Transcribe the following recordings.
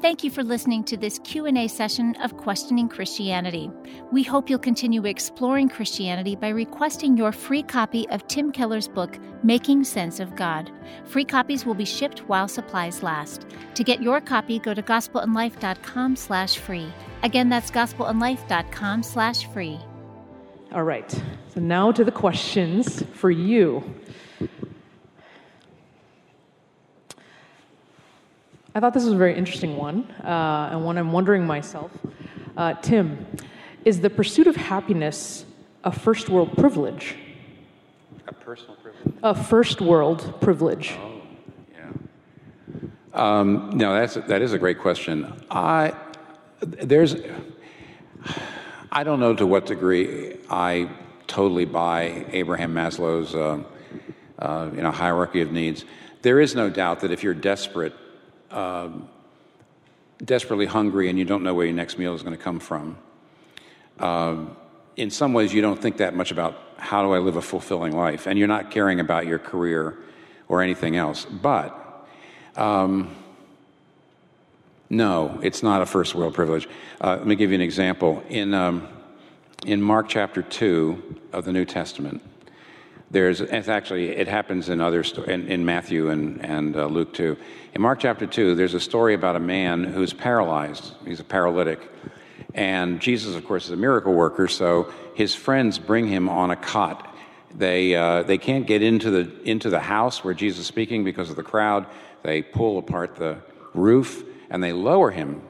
Thank you for listening to this Q&A session of Questioning Christianity. We hope you'll continue exploring Christianity by requesting your free copy of Tim Keller's book Making Sense of God. Free copies will be shipped while supplies last. To get your copy, go to gospelandlife.com/free. Again, that's gospelandlife.com/free. All right. So now to the questions for you. I thought this was a very interesting one, uh, and one I'm wondering myself. Uh, Tim, is the pursuit of happiness a first world privilege? A personal privilege? A first world privilege. Oh, yeah. Um, no, that's, that is a great question. I, there's, I don't know to what degree I totally buy Abraham Maslow's uh, uh, you know, hierarchy of needs. There is no doubt that if you're desperate, um, desperately hungry and you don't know where your next meal is going to come from. Um, in some ways, you don't think that much about how do I live a fulfilling life, and you're not caring about your career or anything else. But um, no, it's not a first world privilege. Uh, let me give you an example. In, um, in Mark chapter 2 of the New Testament, there's it's actually it happens in other in, in Matthew and and uh, Luke too. In Mark chapter two, there's a story about a man who's paralyzed. He's a paralytic, and Jesus, of course, is a miracle worker. So his friends bring him on a cot. They uh, they can't get into the into the house where Jesus is speaking because of the crowd. They pull apart the roof and they lower him.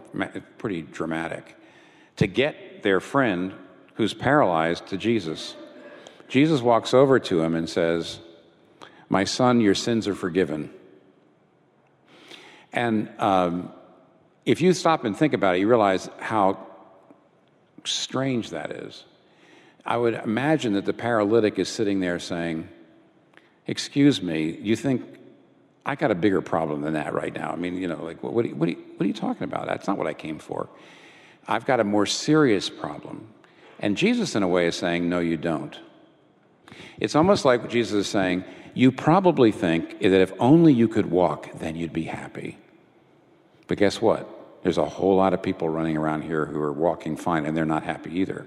Pretty dramatic to get their friend who's paralyzed to Jesus. Jesus walks over to him and says, My son, your sins are forgiven. And um, if you stop and think about it, you realize how strange that is. I would imagine that the paralytic is sitting there saying, Excuse me, you think I got a bigger problem than that right now? I mean, you know, like, what, what, are, you, what, are, you, what are you talking about? That's not what I came for. I've got a more serious problem. And Jesus, in a way, is saying, No, you don't. It's almost like what Jesus is saying, You probably think that if only you could walk, then you'd be happy. But guess what? There's a whole lot of people running around here who are walking fine and they're not happy either.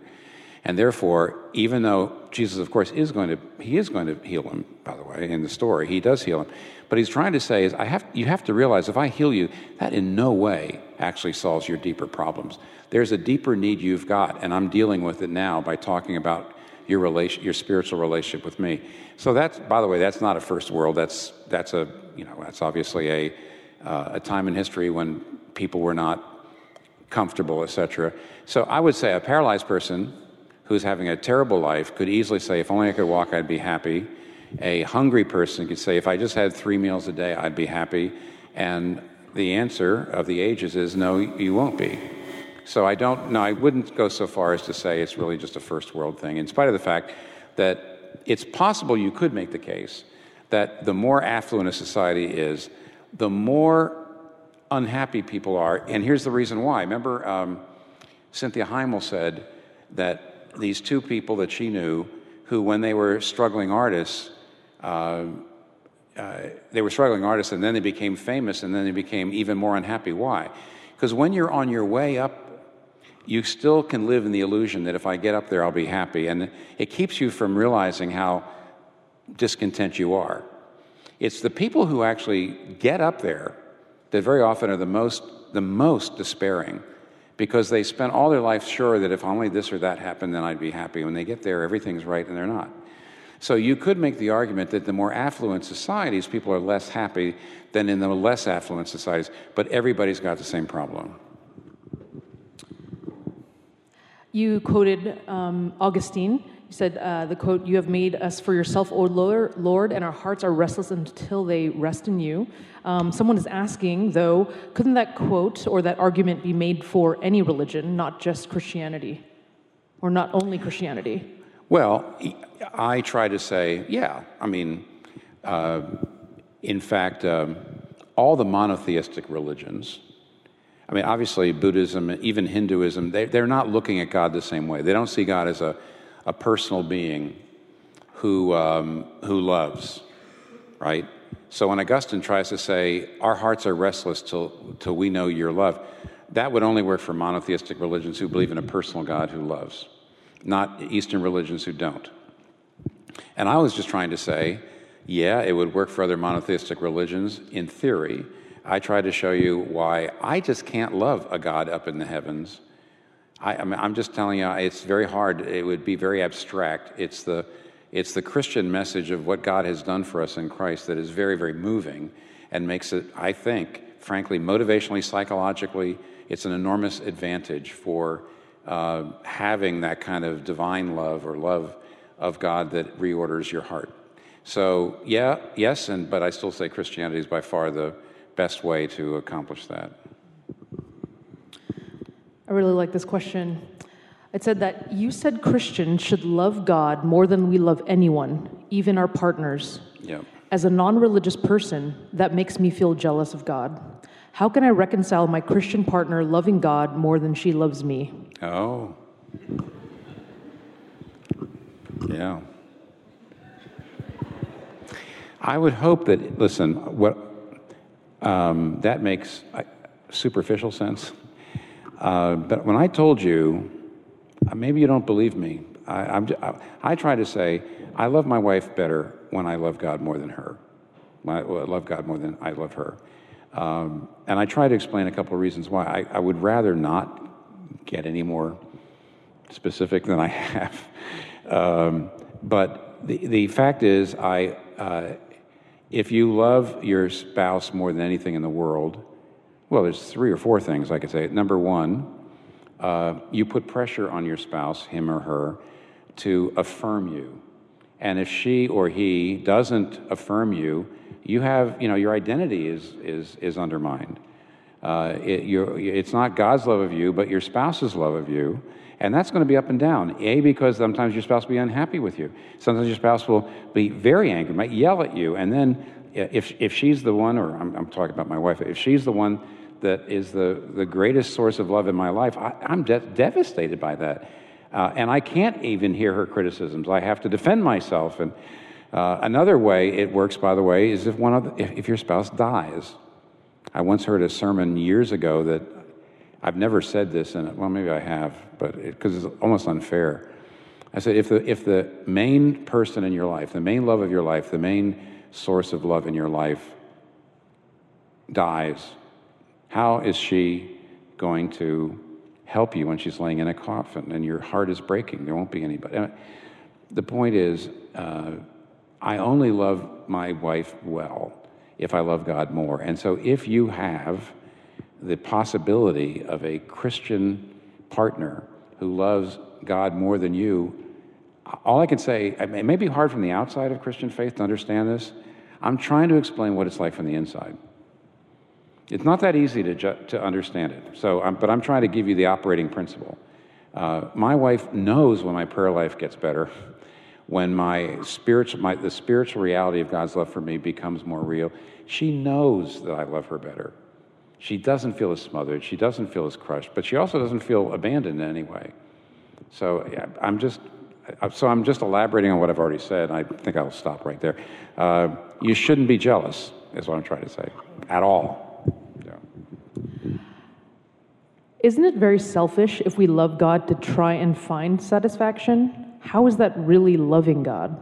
And therefore, even though Jesus, of course, is going to, he is going to heal him, by the way, in the story, he does heal him. But he's trying to say is, I have, you have to realize if I heal you, that in no way actually solves your deeper problems. There's a deeper need you've got, and I'm dealing with it now by talking about your relation, your spiritual relationship with me. So that's, by the way, that's not a first world. That's that's a you know that's obviously a uh, a time in history when people were not comfortable, etc. So I would say a paralyzed person who's having a terrible life could easily say, if only I could walk, I'd be happy. A hungry person could say, if I just had three meals a day, I'd be happy. And the answer of the ages is no, you won't be. So I don't, no, I wouldn't go so far as to say it's really just a first world thing, in spite of the fact that it's possible you could make the case that the more affluent a society is, the more unhappy people are. And here's the reason why. Remember, um, Cynthia Heimel said that these two people that she knew, who, when they were struggling artists, uh, uh, they were struggling artists and then they became famous and then they became even more unhappy. Why? Because when you're on your way up you still can live in the illusion that if I get up there, I'll be happy. And it keeps you from realizing how discontent you are. It's the people who actually get up there that very often are the most, the most despairing because they spent all their life sure that if only this or that happened, then I'd be happy. When they get there, everything's right and they're not. So you could make the argument that the more affluent societies, people are less happy than in the less affluent societies, but everybody's got the same problem. You quoted um, Augustine. You said uh, the quote, You have made us for yourself, O Lord, and our hearts are restless until they rest in you. Um, someone is asking, though, couldn't that quote or that argument be made for any religion, not just Christianity? Or not only Christianity? Well, I try to say, yeah. I mean, uh, in fact, um, all the monotheistic religions, I mean, obviously, Buddhism, even Hinduism, they, they're not looking at God the same way. They don't see God as a, a personal being who, um, who loves, right? So when Augustine tries to say, Our hearts are restless till, till we know your love, that would only work for monotheistic religions who believe in a personal God who loves, not Eastern religions who don't. And I was just trying to say, yeah, it would work for other monotheistic religions in theory. I try to show you why I just can't love a God up in the heavens. I, I mean, I'm just telling you, it's very hard. It would be very abstract. It's the, it's the Christian message of what God has done for us in Christ that is very, very moving and makes it, I think, frankly, motivationally, psychologically, it's an enormous advantage for uh, having that kind of divine love or love of God that reorders your heart. So, yeah, yes, and but I still say Christianity is by far the best way to accomplish that. I really like this question. It said that you said Christians should love God more than we love anyone, even our partners. Yeah. As a non religious person, that makes me feel jealous of God. How can I reconcile my Christian partner loving God more than she loves me? Oh. Yeah. I would hope that, listen, what um, that makes uh, superficial sense. Uh, but when I told you, uh, maybe you don't believe me. I, I, I try to say, I love my wife better when I love God more than her. I love God more than I love her. Um, and I try to explain a couple of reasons why. I, I, would rather not get any more specific than I have. Um, but the, the fact is, I, uh, if you love your spouse more than anything in the world, well, there's three or four things I could say. Number one, uh, you put pressure on your spouse, him or her, to affirm you. And if she or he doesn't affirm you, you have, you know, your identity is, is, is undermined. Uh, it, it's not God's love of you, but your spouse's love of you. And that's going to be up and down. A, because sometimes your spouse will be unhappy with you. Sometimes your spouse will be very angry, might yell at you. And then if, if she's the one, or I'm, I'm talking about my wife, if she's the one that is the, the greatest source of love in my life, I, am de- devastated by that. Uh, and I can't even hear her criticisms. I have to defend myself. And uh, another way it works, by the way, is if, one of the, if, if your spouse dies. I once heard a sermon years ago that I've never said this it. Well, maybe I have, but because it, it's almost unfair. I said, if the, if the main person in your life, the main love of your life, the main source of love in your life dies, how is she going to help you when she's laying in a coffin and your heart is breaking? There won't be anybody. The point is, uh, I only love my wife well if I love God more. And so if you have the possibility of a Christian partner who loves God more than you, all I can say, it may be hard from the outside of Christian faith to understand this. I'm trying to explain what it's like from the inside. It's not that easy to, ju- to understand it. So, but I'm trying to give you the operating principle. Uh, my wife knows when my prayer life gets better, when my spiritual, my, the spiritual reality of God's love for me becomes more real. She knows that I love her better. She doesn't feel as smothered. She doesn't feel as crushed, but she also doesn't feel abandoned in any way. So I'm just, so I'm just elaborating on what I've already said. I think I'll stop right there. Uh, you shouldn't be jealous, is what I'm trying to say, at all. Yeah. Isn't it very selfish if we love God to try and find satisfaction? How is that really loving God?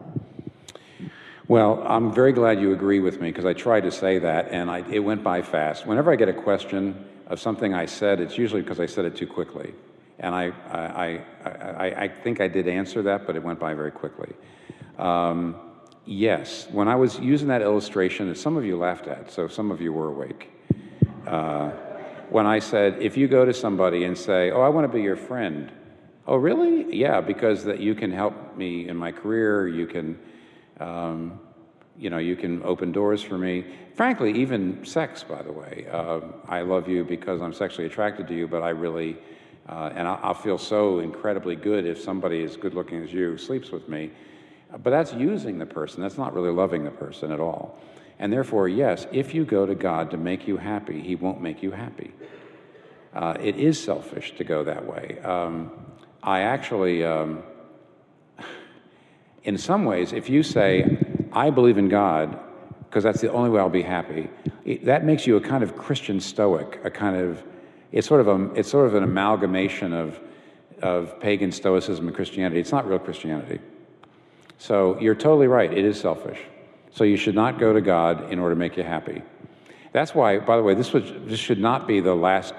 Well, I'm very glad you agree with me because I tried to say that and I, it went by fast. Whenever I get a question of something I said, it's usually because I said it too quickly. And I, I, I, I, think I did answer that, but it went by very quickly. Um, yes, when I was using that illustration that some of you laughed at, so some of you were awake. Uh, when I said, if you go to somebody and say, Oh, I want to be your friend. Oh, really? Yeah, because that you can help me in my career, you can um, you know, you can open doors for me. Frankly, even sex, by the way. Uh, I love you because I'm sexually attracted to you, but I really, uh, and I'll, feel so incredibly good if somebody as good looking as you sleeps with me. But that's using the person. That's not really loving the person at all. And therefore, yes, if you go to God to make you happy, He won't make you happy. Uh, it is selfish to go that way. Um, I actually. Um, in some ways, if you say, I believe in God, because that's the only way I'll be happy. It, that makes you a kind of Christian stoic, a kind of, it's sort of, a, it's sort of an amalgamation of, of pagan stoicism and Christianity. It's not real Christianity. So you're totally right, it is selfish. So you should not go to God in order to make you happy. That's why, by the way, this, was, this should not be the last.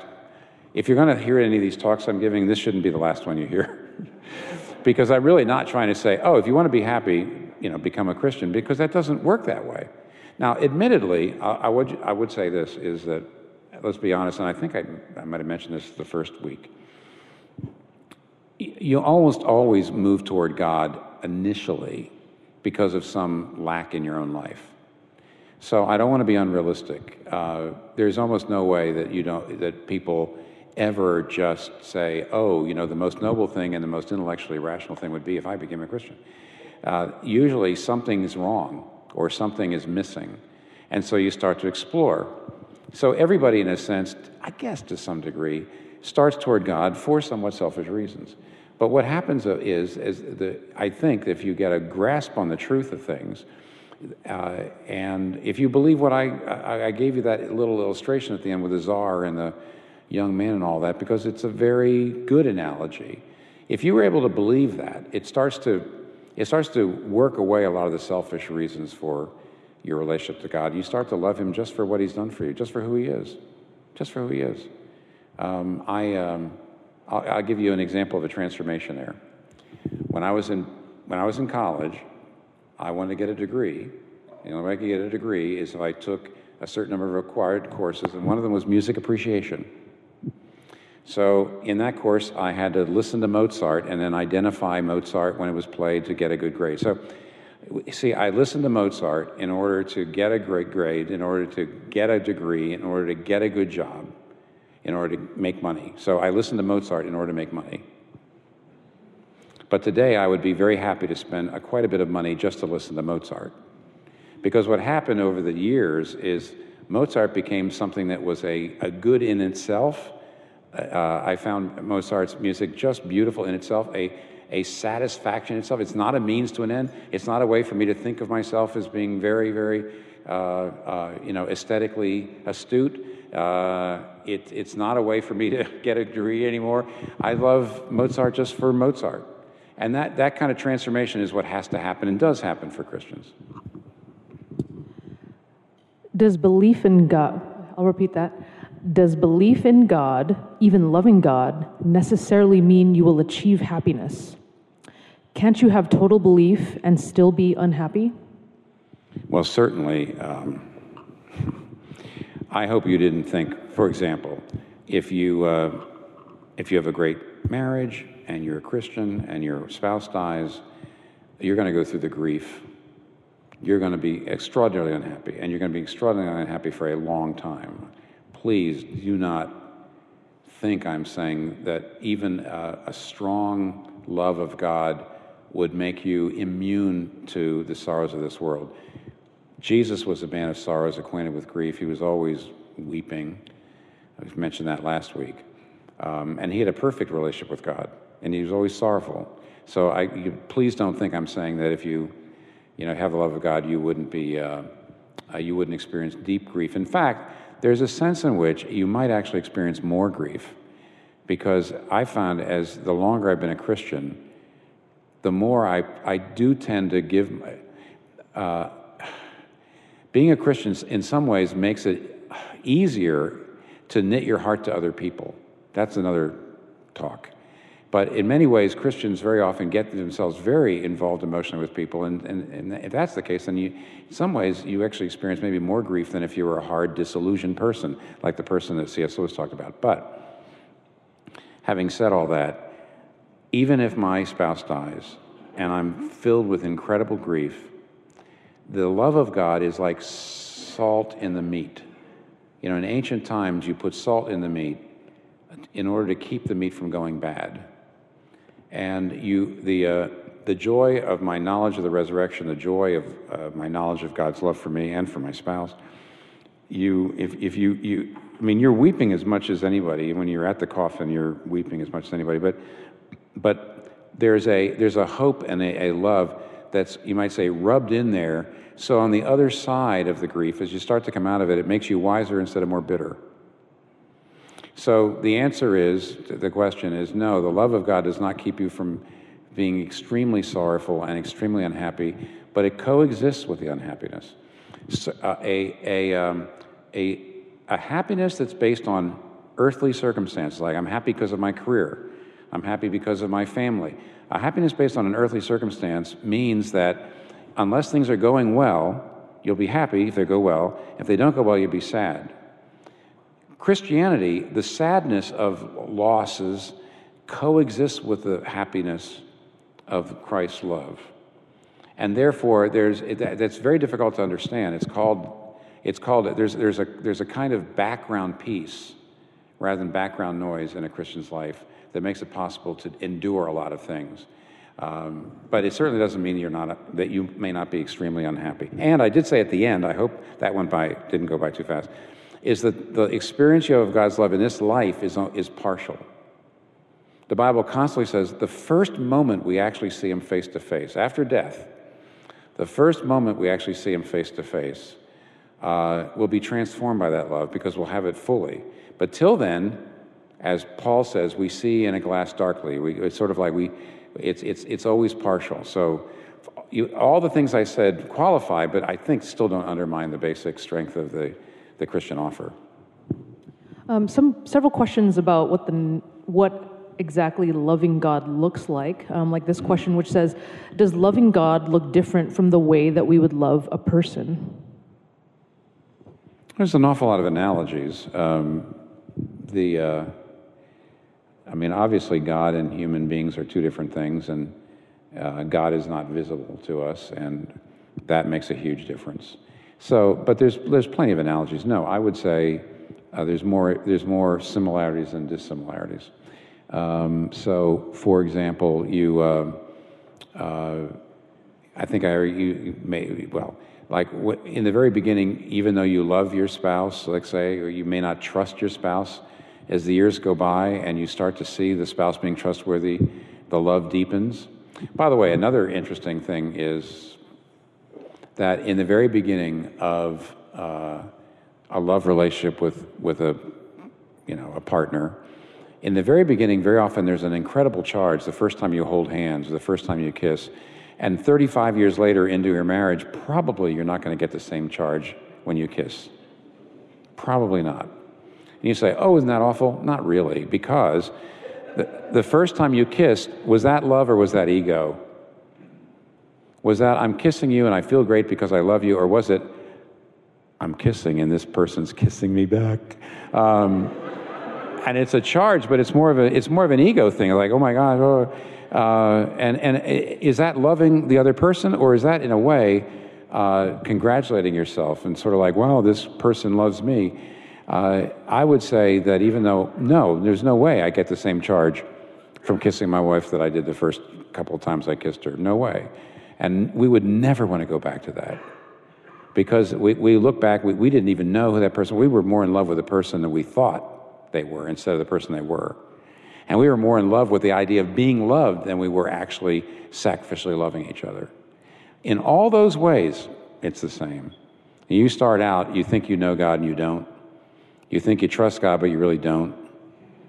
If you're going to hear any of these talks I'm giving, this shouldn't be the last one you hear. because I'm really not trying to say, oh, if you want to be happy, you know, become a Christian, because that doesn't work that way. Now, admittedly, I, I would, I would say this is that, let's be honest, and I think I, I might have mentioned this the first week. You almost always move toward God initially because of some lack in your own life. So I don't want to be unrealistic. Uh, there's almost no way that you don't that people ever just say, "Oh, you know, the most noble thing and the most intellectually rational thing would be if I became a Christian." Uh, usually, something's wrong or something is missing, and so you start to explore. So everybody, in a sense, I guess to some degree, starts toward God for somewhat selfish reasons. But what happens is, is the, I think, if you get a grasp on the truth of things uh, and if you believe what I, I, I, gave you that little illustration at the end with the czar and the young man and all that, because it's a very good analogy. If you were able to believe that, it starts to, it starts to work away a lot of the selfish reasons for your relationship to God. You start to love Him just for what He's done for you, just for who He is, just for who He is. Um, I, um, I'll, I'll give you an example of a transformation there. When I was in, when I was in college, I wanted to get a degree. The only way I could get a degree is if I took a certain number of required courses, and one of them was music appreciation. So, in that course, I had to listen to Mozart and then identify Mozart when it was played to get a good grade. So, see, I listened to Mozart in order to get a great grade, in order to get a degree, in order to get a good job, in order to make money. So, I listened to Mozart in order to make money. But today I would be very happy to spend a, quite a bit of money just to listen to Mozart. Because what happened over the years is Mozart became something that was a, a good in itself. Uh, I found Mozart's music just beautiful in itself, a, a satisfaction in itself. It's not a means to an end. It's not a way for me to think of myself as being very, very, uh, uh, you know, aesthetically astute. Uh, it, it's not a way for me to get a degree anymore. I love Mozart just for Mozart. And that, that kind of transformation is what has to happen and does happen for Christians. Does belief in God, I'll repeat that. Does belief in God, even loving God, necessarily mean you will achieve happiness? Can't you have total belief and still be unhappy? Well, certainly. Um, I hope you didn't think, for example, if you, uh, if you have a great marriage and you're a Christian and your spouse dies, you're going to go through the grief. You're going to be extraordinarily unhappy, and you're going to be extraordinarily unhappy for a long time. Please do not think I'm saying that even a, a strong love of God would make you immune to the sorrows of this world. Jesus was a man of sorrows, acquainted with grief. He was always weeping. I mentioned that last week. Um, and he had a perfect relationship with God and he was always sorrowful. So I, you, please don't think I'm saying that if you, you know, have the love of God, you wouldn't be, uh, uh, you wouldn't experience deep grief. In fact, there's a sense in which you might actually experience more grief, because I found as the longer I've been a Christian, the more I, I do tend to give. Uh, being a Christian, in some ways, makes it easier to knit your heart to other people. That's another talk. But in many ways, Christians very often get themselves very involved emotionally with people. And, and, and if that's the case, then you, in some ways, you actually experience maybe more grief than if you were a hard, disillusioned person, like the person that C.S. Lewis talked about. But having said all that, even if my spouse dies and I'm filled with incredible grief, the love of God is like salt in the meat. You know, in ancient times, you put salt in the meat in order to keep the meat from going bad. And you, the, uh, the joy of my knowledge of the resurrection, the joy of uh, my knowledge of God's love for me and for my spouse, you, if, if you, you, I mean, you're weeping as much as anybody. When you're at the coffin, you're weeping as much as anybody. But, but there's, a, there's a hope and a, a love that's, you might say, rubbed in there. So on the other side of the grief, as you start to come out of it, it makes you wiser instead of more bitter. So the answer is the question is no, the love of God does not keep you from being extremely sorrowful and extremely unhappy, but it coexists with the unhappiness. So, uh, a, a, um, a, a happiness that's based on earthly circumstances, like I'm happy because of my career, I'm happy because of my family. A happiness based on an earthly circumstance means that unless things are going well, you'll be happy if they go well. If they don't go well, you'll be sad. Christianity, the sadness of losses coexists with the happiness of Christ's love. And therefore, there's, that's very difficult to understand. It's called, it's called there's, there's, a, there's a kind of background peace rather than background noise in a Christian's life that makes it possible to endure a lot of things. Um, but it certainly doesn't mean you're not that you may not be extremely unhappy. And I did say at the end, I hope that went by didn't go by too fast is that the experience you have of God's love in this life is, is partial. The Bible constantly says the first moment we actually see Him face to face, after death, the first moment we actually see Him face to face, uh, will be transformed by that love because we'll have it fully. But till then, as Paul says, we see in a glass darkly. We, it's sort of like we, it's, it's, it's always partial. So you, all the things I said qualify, but I think still don't undermine the basic strength of the the Christian offer. Um, some several questions about what the what exactly loving God looks like. Um, like this question, which says, "Does loving God look different from the way that we would love a person?" There's an awful lot of analogies. Um, the, uh, I mean, obviously, God and human beings are two different things, and uh, God is not visible to us, and that makes a huge difference. So, but there's, there's plenty of analogies. No, I would say uh, there's, more, there's more similarities than dissimilarities. Um, so, for example, you, uh, uh, I think I, you may, well, like in the very beginning, even though you love your spouse, let's say, or you may not trust your spouse, as the years go by and you start to see the spouse being trustworthy, the love deepens. By the way, another interesting thing is that in the very beginning of uh, a love relationship with, with a, you know, a partner, in the very beginning, very often there's an incredible charge the first time you hold hands, the first time you kiss. And 35 years later into your marriage, probably you're not going to get the same charge when you kiss. Probably not. And you say, oh, isn't that awful? Not really, because the, the first time you kissed, was that love or was that ego? Was that I'm kissing you and I feel great because I love you, or was it I'm kissing and this person's kissing me back? Um, and it's a charge, but it's more of a it's more of an ego thing. Like, oh my God, oh. Uh, and and is that loving the other person, or is that in a way uh, congratulating yourself and sort of like, wow, this person loves me? Uh, I would say that even though no, there's no way I get the same charge from kissing my wife that I did the first couple of times I kissed her. No way. And we would never want to go back to that. Because we, we look back, we, we didn't even know who that person We were more in love with the person than we thought they were instead of the person they were. And we were more in love with the idea of being loved than we were actually sacrificially loving each other. In all those ways, it's the same. You start out, you think you know God and you don't. You think you trust God, but you really don't.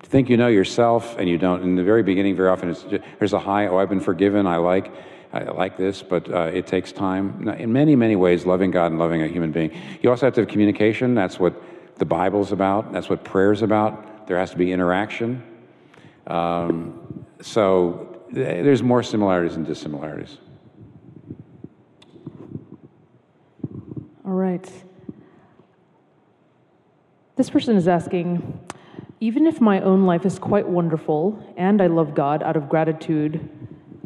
You think you know yourself and you don't. In the very beginning, very often, just, there's a high, oh, I've been forgiven, I like. I like this, but uh, it takes time. In many, many ways, loving God and loving a human being. You also have to have communication. That's what the Bible's about. That's what prayer's about. There has to be interaction. Um, so there's more similarities than dissimilarities. All right. This person is asking Even if my own life is quite wonderful and I love God out of gratitude,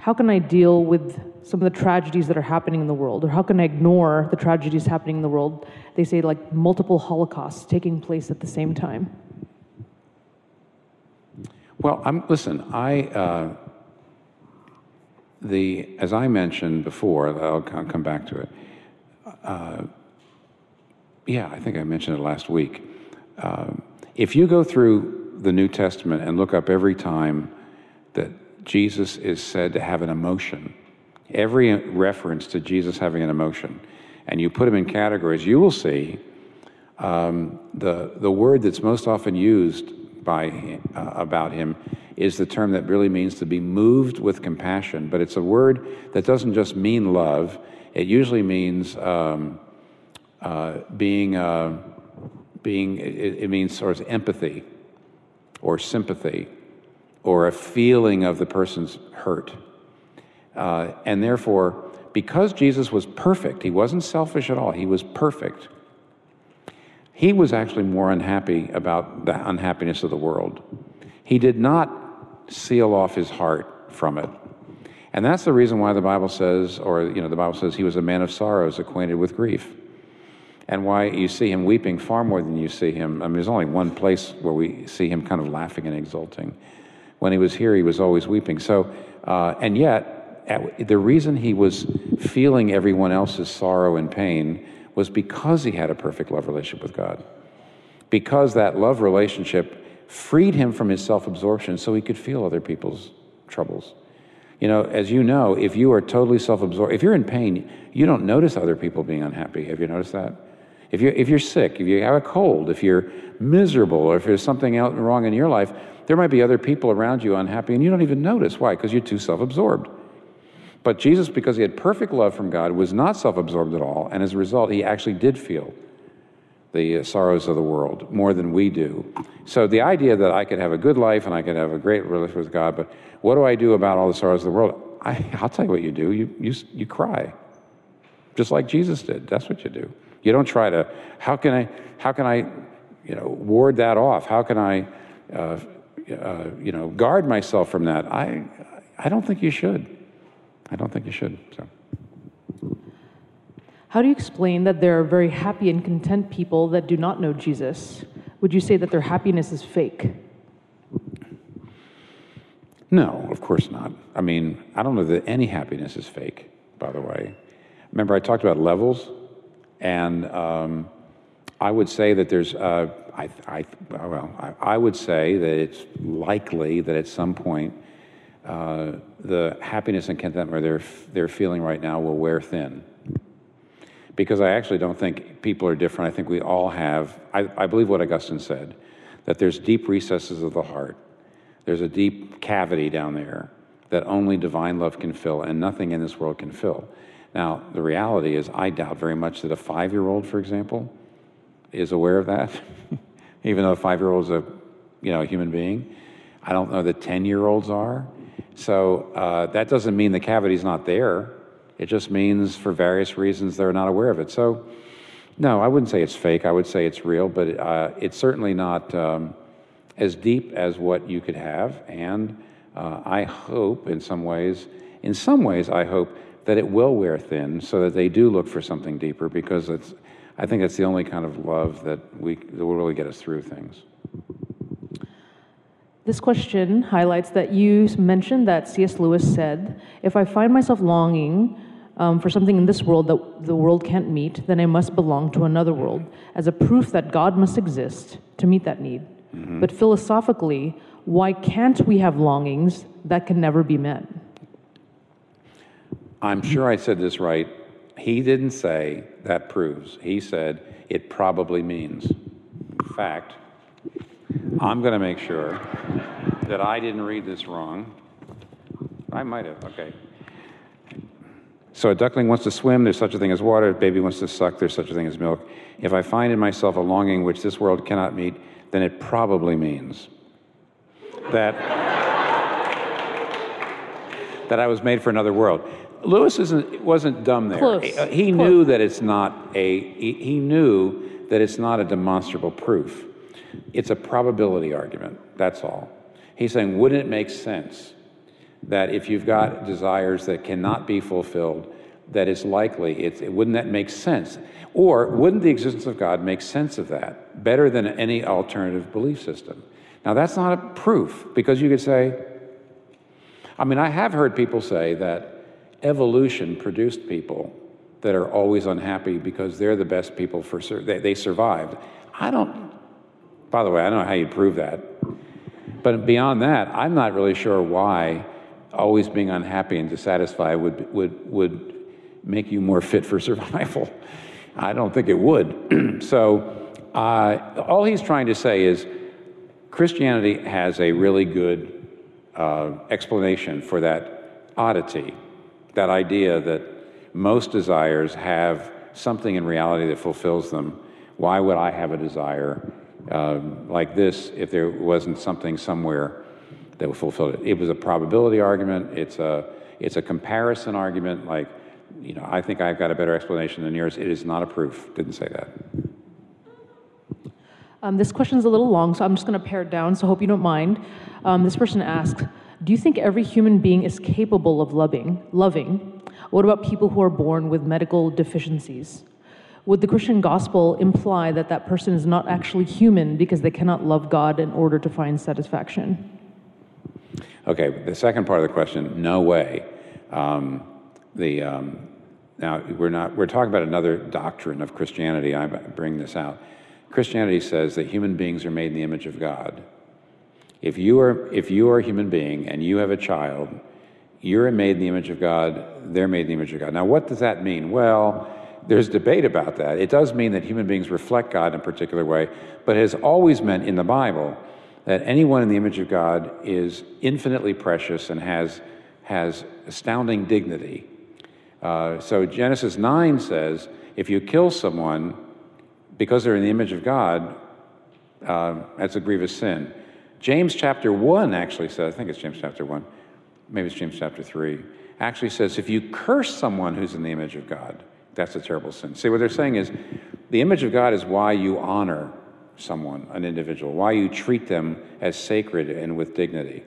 how can I deal with some of the tragedies that are happening in the world? Or how can I ignore the tragedies happening in the world? They say like multiple holocausts taking place at the same time. Well, I'm, listen, I, uh, the, as I mentioned before, I'll come back to it. Uh, yeah, I think I mentioned it last week. Uh, if you go through the New Testament and look up every time that Jesus is said to have an emotion. every reference to Jesus having an emotion, and you put them in categories, you will see um, the, the word that's most often used by, uh, about him is the term that really means to be moved with compassion, but it's a word that doesn't just mean love, it usually means um, uh, being, uh, being it, it means sort of empathy or sympathy or a feeling of the person's hurt. Uh, and therefore, because Jesus was perfect, he wasn't selfish at all, he was perfect. He was actually more unhappy about the unhappiness of the world. He did not seal off his heart from it. And that's the reason why the Bible says, or, you know, the Bible says he was a man of sorrows, acquainted with grief. And why you see him weeping far more than you see him. I mean, there's only one place where we see him kind of laughing and exulting. When he was here, he was always weeping. So, uh, and yet, at, the reason he was feeling everyone else's sorrow and pain was because he had a perfect love relationship with God. Because that love relationship freed him from his self absorption so he could feel other people's troubles. You know, as you know, if you are totally self absorbed, if you're in pain, you don't notice other people being unhappy. Have you noticed that? If you're, if you're sick, if you have a cold, if you're miserable, or if there's something out wrong in your life, there might be other people around you unhappy and you don't even notice. Why? Because you're too self absorbed. But Jesus, because he had perfect love from God, was not self absorbed at all, and as a result, he actually did feel the uh, sorrows of the world more than we do. So the idea that I could have a good life and I could have a great relationship with God, but what do I do about all the sorrows of the world? I, will tell you what you do. You, you, you cry, just like Jesus did. That's what you do. You don't try to, how can I, how can I, you know, ward that off? How can I, uh, uh, you know, guard myself from that? I, I don't think you should. I don't think you should. So. How do you explain that there are very happy and content people that do not know Jesus? Would you say that their happiness is fake? No, of course not. I mean, I don't know that any happiness is fake, by the way. Remember, I talked about levels, and um, I would say that there's, uh, I, I, well, I, I, would say that it's likely that at some point uh, the happiness and contentment they're, they're feeling right now will wear thin because I actually don't think people are different. I think we all have, I, I believe what Augustine said, that there's deep recesses of the heart. There's a deep cavity down there that only divine love can fill, and nothing in this world can fill. Now, the reality is, I doubt very much that a five year old, for example, is aware of that, even though a five year old is a you know, a human being. I don't know that 10 year olds are. So uh, that doesn't mean the cavity's not there. It just means for various reasons they're not aware of it. So, no, I wouldn't say it's fake. I would say it's real, but uh, it's certainly not um, as deep as what you could have. And uh, I hope, in some ways, in some ways, I hope that it will wear thin, so that they do look for something deeper, because it's. I think it's the only kind of love that we that will really get us through things. This question highlights that you mentioned that C.S. Lewis said, If I find myself longing um, for something in this world that the world can't meet, then I must belong to another world as a proof that God must exist to meet that need. Mm-hmm. But philosophically, why can't we have longings that can never be met? I'm sure I said this right. He didn't say that proves. He said it probably means. In fact. I'm going to make sure that I didn't read this wrong. I might have. Okay. So a duckling wants to swim, there's such a thing as water. A baby wants to suck, there's such a thing as milk. If I find in myself a longing which this world cannot meet, then it probably means that that I was made for another world. Lewis isn't, wasn't dumb there. Close. He, uh, he Close. knew that it's not a he, he knew that it's not a demonstrable proof. It's a probability argument. That's all. He's saying, wouldn't it make sense that if you've got desires that cannot be fulfilled, that it's likely, it's, wouldn't that make sense? Or wouldn't the existence of God make sense of that better than any alternative belief system? Now, that's not a proof because you could say, I mean, I have heard people say that evolution produced people that are always unhappy because they're the best people for they, they survived. I don't. By the way, I don't know how you prove that, but beyond that, I'm not really sure why always being unhappy and dissatisfied would, would, would make you more fit for survival. I don't think it would. so, uh, all he's trying to say is Christianity has a really good uh, explanation for that oddity, that idea that most desires have something in reality that fulfills them. Why would I have a desire uh, like this if there wasn't something somewhere that would fulfill it? It was a probability argument. It's a it's a comparison argument. Like, you know, I think I've got a better explanation than yours. It is not a proof. Didn't say that. Um, this question is a little long, so I'm just going to pare it down. So hope you don't mind. Um, this person asks, "Do you think every human being is capable of loving? Loving? What about people who are born with medical deficiencies? Would the Christian gospel imply that that person is not actually human because they cannot love God in order to find satisfaction? Okay, the second part of the question, no way. Um, the, um, now, we're, not, we're talking about another doctrine of Christianity. I bring this out. Christianity says that human beings are made in the image of God. If you are, if you are a human being and you have a child you're made in the image of God, they're made in the image of God. Now, what does that mean? Well, there's debate about that. It does mean that human beings reflect God in a particular way, but it has always meant in the Bible that anyone in the image of God is infinitely precious and has, has astounding dignity. Uh, so Genesis 9 says if you kill someone because they're in the image of God, uh, that's a grievous sin. James chapter 1 actually says, I think it's James chapter 1 maybe it's James chapter 3, actually says if you curse someone who's in the image of God, that's a terrible sin. See, what they're saying is the image of God is why you honor someone, an individual, why you treat them as sacred and with dignity,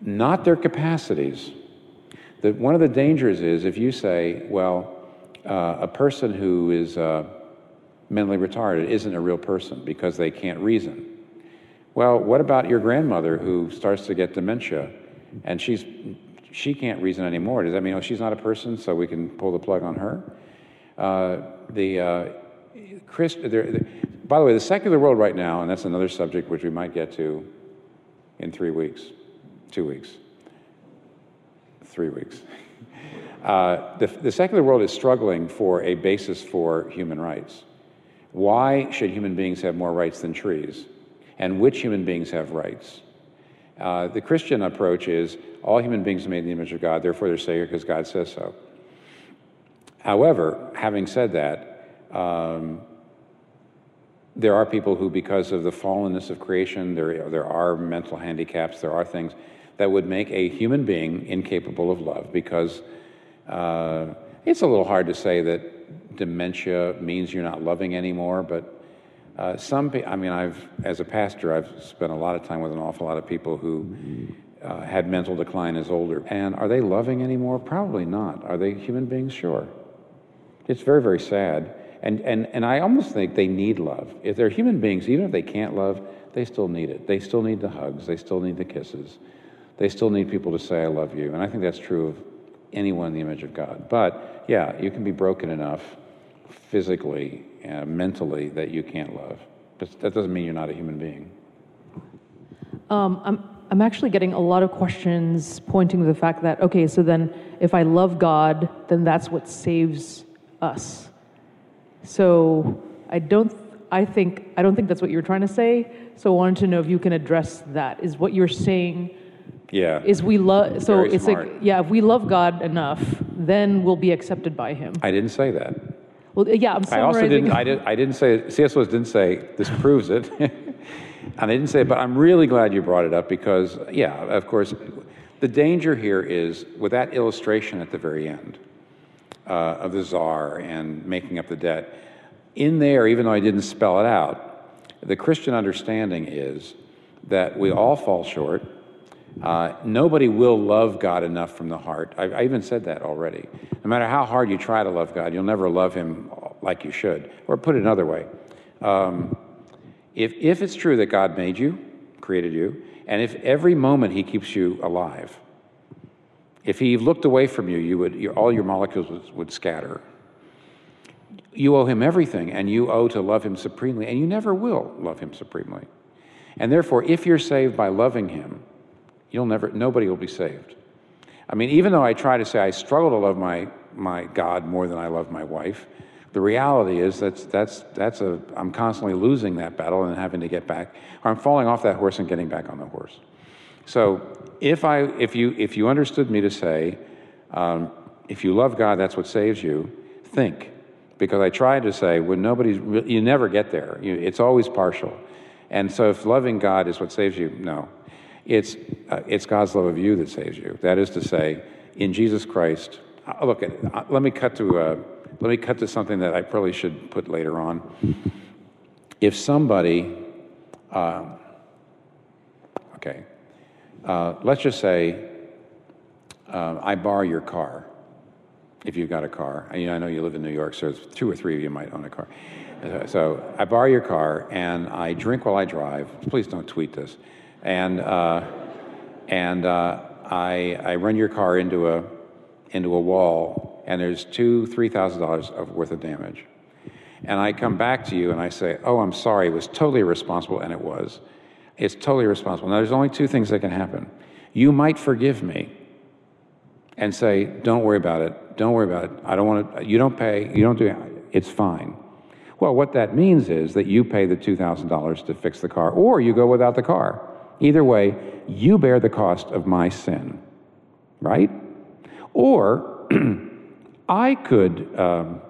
not their capacities. That one of the dangers is if you say, well, uh, a person who is uh, mentally retarded isn't a real person because they can't reason. Well, what about your grandmother who starts to get dementia? and she's she can't reason anymore. Does that mean oh, she's not a person, so we can pull the plug on her? Uh, the uh, Christ, there, by the way, the secular world right now, and that's another subject which we might get to in three weeks, two weeks, three weeks. Uh, the, the secular world is struggling for a basis for human rights. Why should human beings have more rights than trees? And which human beings have rights? Uh, the Christian approach is all human beings are made in the image of God, therefore they're sacred because God says so. However, having said that, um, there are people who, because of the fallenness of creation, there, there are mental handicaps, there are things that would make a human being incapable of love because uh, it's a little hard to say that dementia means you're not loving anymore, but uh, some, I mean, I've as a pastor, I've spent a lot of time with an awful lot of people who uh, had mental decline as older. And are they loving anymore? Probably not. Are they human beings? Sure. It's very, very sad. And, and, and I almost think they need love. If they're human beings, even if they can't love, they still need it. They still need the hugs. They still need the kisses. They still need people to say, I love you. And I think that's true of anyone in the image of God. But yeah, you can be broken enough physically, uh, mentally, that you can't love. But that doesn't mean you're not a human being. Um, I'm, I'm actually getting a lot of questions pointing to the fact that, okay, so then if I love God, then that's what saves us. So I don't, I think, I don't think that's what you're trying to say. So I wanted to know if you can address that. Is what you're saying yeah. Is we love so Very it's smart. like yeah, if we love God enough, then we'll be accepted by him. I didn't say that. Well, yeah, I'm sorry. I also didn't. I, did, I didn't say. C.S. Lewis didn't say this proves it, and I didn't say. But I'm really glad you brought it up because, yeah, of course, the danger here is with that illustration at the very end uh, of the czar and making up the debt. In there, even though I didn't spell it out, the Christian understanding is that we all fall short. Uh, nobody will love God enough from the heart. I, I even said that already. No matter how hard you try to love God, you'll never love Him like you should. Or put it another way um, if, if it's true that God made you, created you, and if every moment He keeps you alive, if He looked away from you, you would, your, all your molecules would, would scatter. You owe Him everything, and you owe to love Him supremely, and you never will love Him supremely. And therefore, if you're saved by loving Him, You'll never, nobody will be saved. I mean, even though I try to say I struggle to love my, my God more than I love my wife, the reality is that's, that's, that's a, I'm constantly losing that battle and having to get back, or I'm falling off that horse and getting back on the horse. So if, I, if, you, if you understood me to say, um, if you love God, that's what saves you, think. Because I tried to say, when nobody's, you never get there. You, it's always partial. And so if loving God is what saves you, no. It's, uh, it's God's love of you that saves you. That is to say, in Jesus Christ, uh, look, uh, let me cut to, uh, let me cut to something that I probably should put later on. If somebody, um, okay, uh, let's just say uh, I borrow your car, if you've got a car. I, I know you live in New York, so two or three of you might own a car. Uh, so I borrow your car and I drink while I drive. Please don't tweet this. And, uh, and uh, I, I run your car into a, into a wall and there's two, three thousand dollars of worth of damage. And I come back to you and I say, "Oh, I'm sorry. It was totally irresponsible," and it was. It's totally irresponsible. Now, there's only two things that can happen. You might forgive me and say, "Don't worry about it. Don't worry about it. I don't want to. You don't pay. You don't do. It. It's fine." Well, what that means is that you pay the $2,000 to fix the car, or you go without the car. Either way, you bear the cost of my sin, right? Or I could um,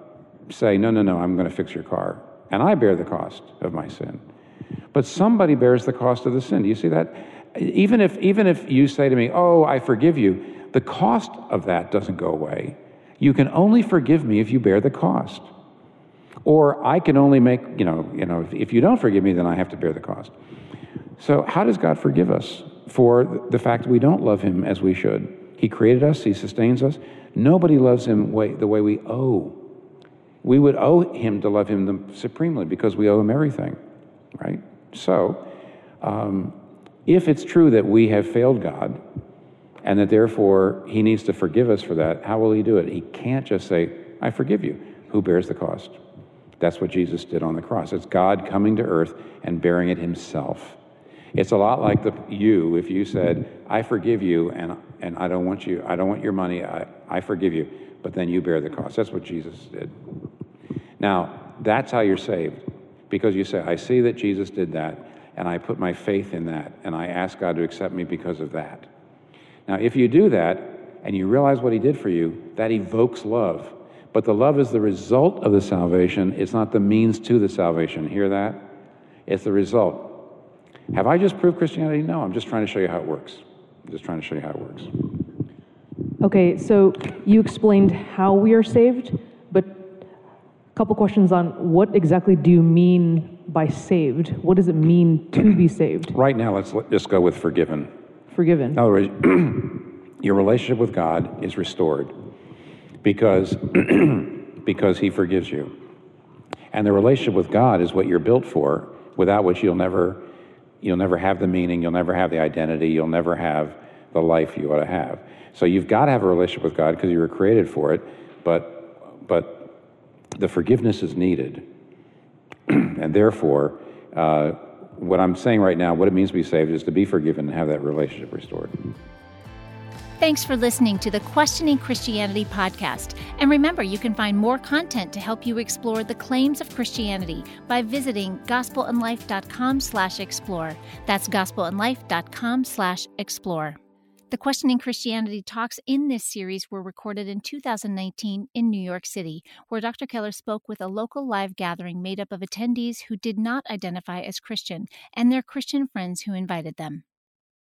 say, no, no, no, I'm going to fix your car, and I bear the cost of my sin. But somebody bears the cost of the sin. Do you see that? Even if, even if you say to me, oh, I forgive you, the cost of that doesn't go away. You can only forgive me if you bear the cost. Or I can only make, you know, you know, if, if you don't forgive me, then I have to bear the cost. So, how does God forgive us for the fact that we don't love Him as we should? He created us, He sustains us. Nobody loves Him way, the way we owe. We would owe Him to love Him supremely because we owe Him everything, right? So, um, if it's true that we have failed God and that therefore He needs to forgive us for that, how will He do it? He can't just say, I forgive you. Who bears the cost? That's what Jesus did on the cross. It's God coming to earth and bearing it Himself. It's a lot like the you if you said, "I forgive you, and and I don't want you, I don't want your money. I, I forgive you," but then you bear the cost. That's what Jesus did. Now that's how you're saved, because you say, "I see that Jesus did that, and I put my faith in that, and I ask God to accept me because of that." Now, if you do that and you realize what He did for you, that evokes love. But the love is the result of the salvation. It's not the means to the salvation. Hear that? It's the result. Have I just proved Christianity? No, I'm just trying to show you how it works. I'm just trying to show you how it works. Okay, so you explained how we are saved, but a couple questions on what exactly do you mean by saved? What does it mean to be saved? Right now, let's just go with forgiven. Forgiven. In other words, your relationship with God is restored because, because He forgives you. And the relationship with God is what you're built for, without which you'll never you'll never have the meaning, you'll never have the identity, you'll never have the life you ought to have. So you've got to have a relationship with God because you were created for it, but, but the forgiveness is needed. and therefore, uh, what I'm saying right now, what it means to be saved is to be forgiven and have that relationship restored. Thanks for listening to the Questioning Christianity podcast. And remember, you can find more content to help you explore the claims of Christianity by visiting gospelandlife.com slash explore. That's gospelandlife.com slash explore. The Questioning Christianity talks in this series were recorded in 2019 in New York City, where Dr. Keller spoke with a local live gathering made up of attendees who did not identify as Christian and their Christian friends who invited them.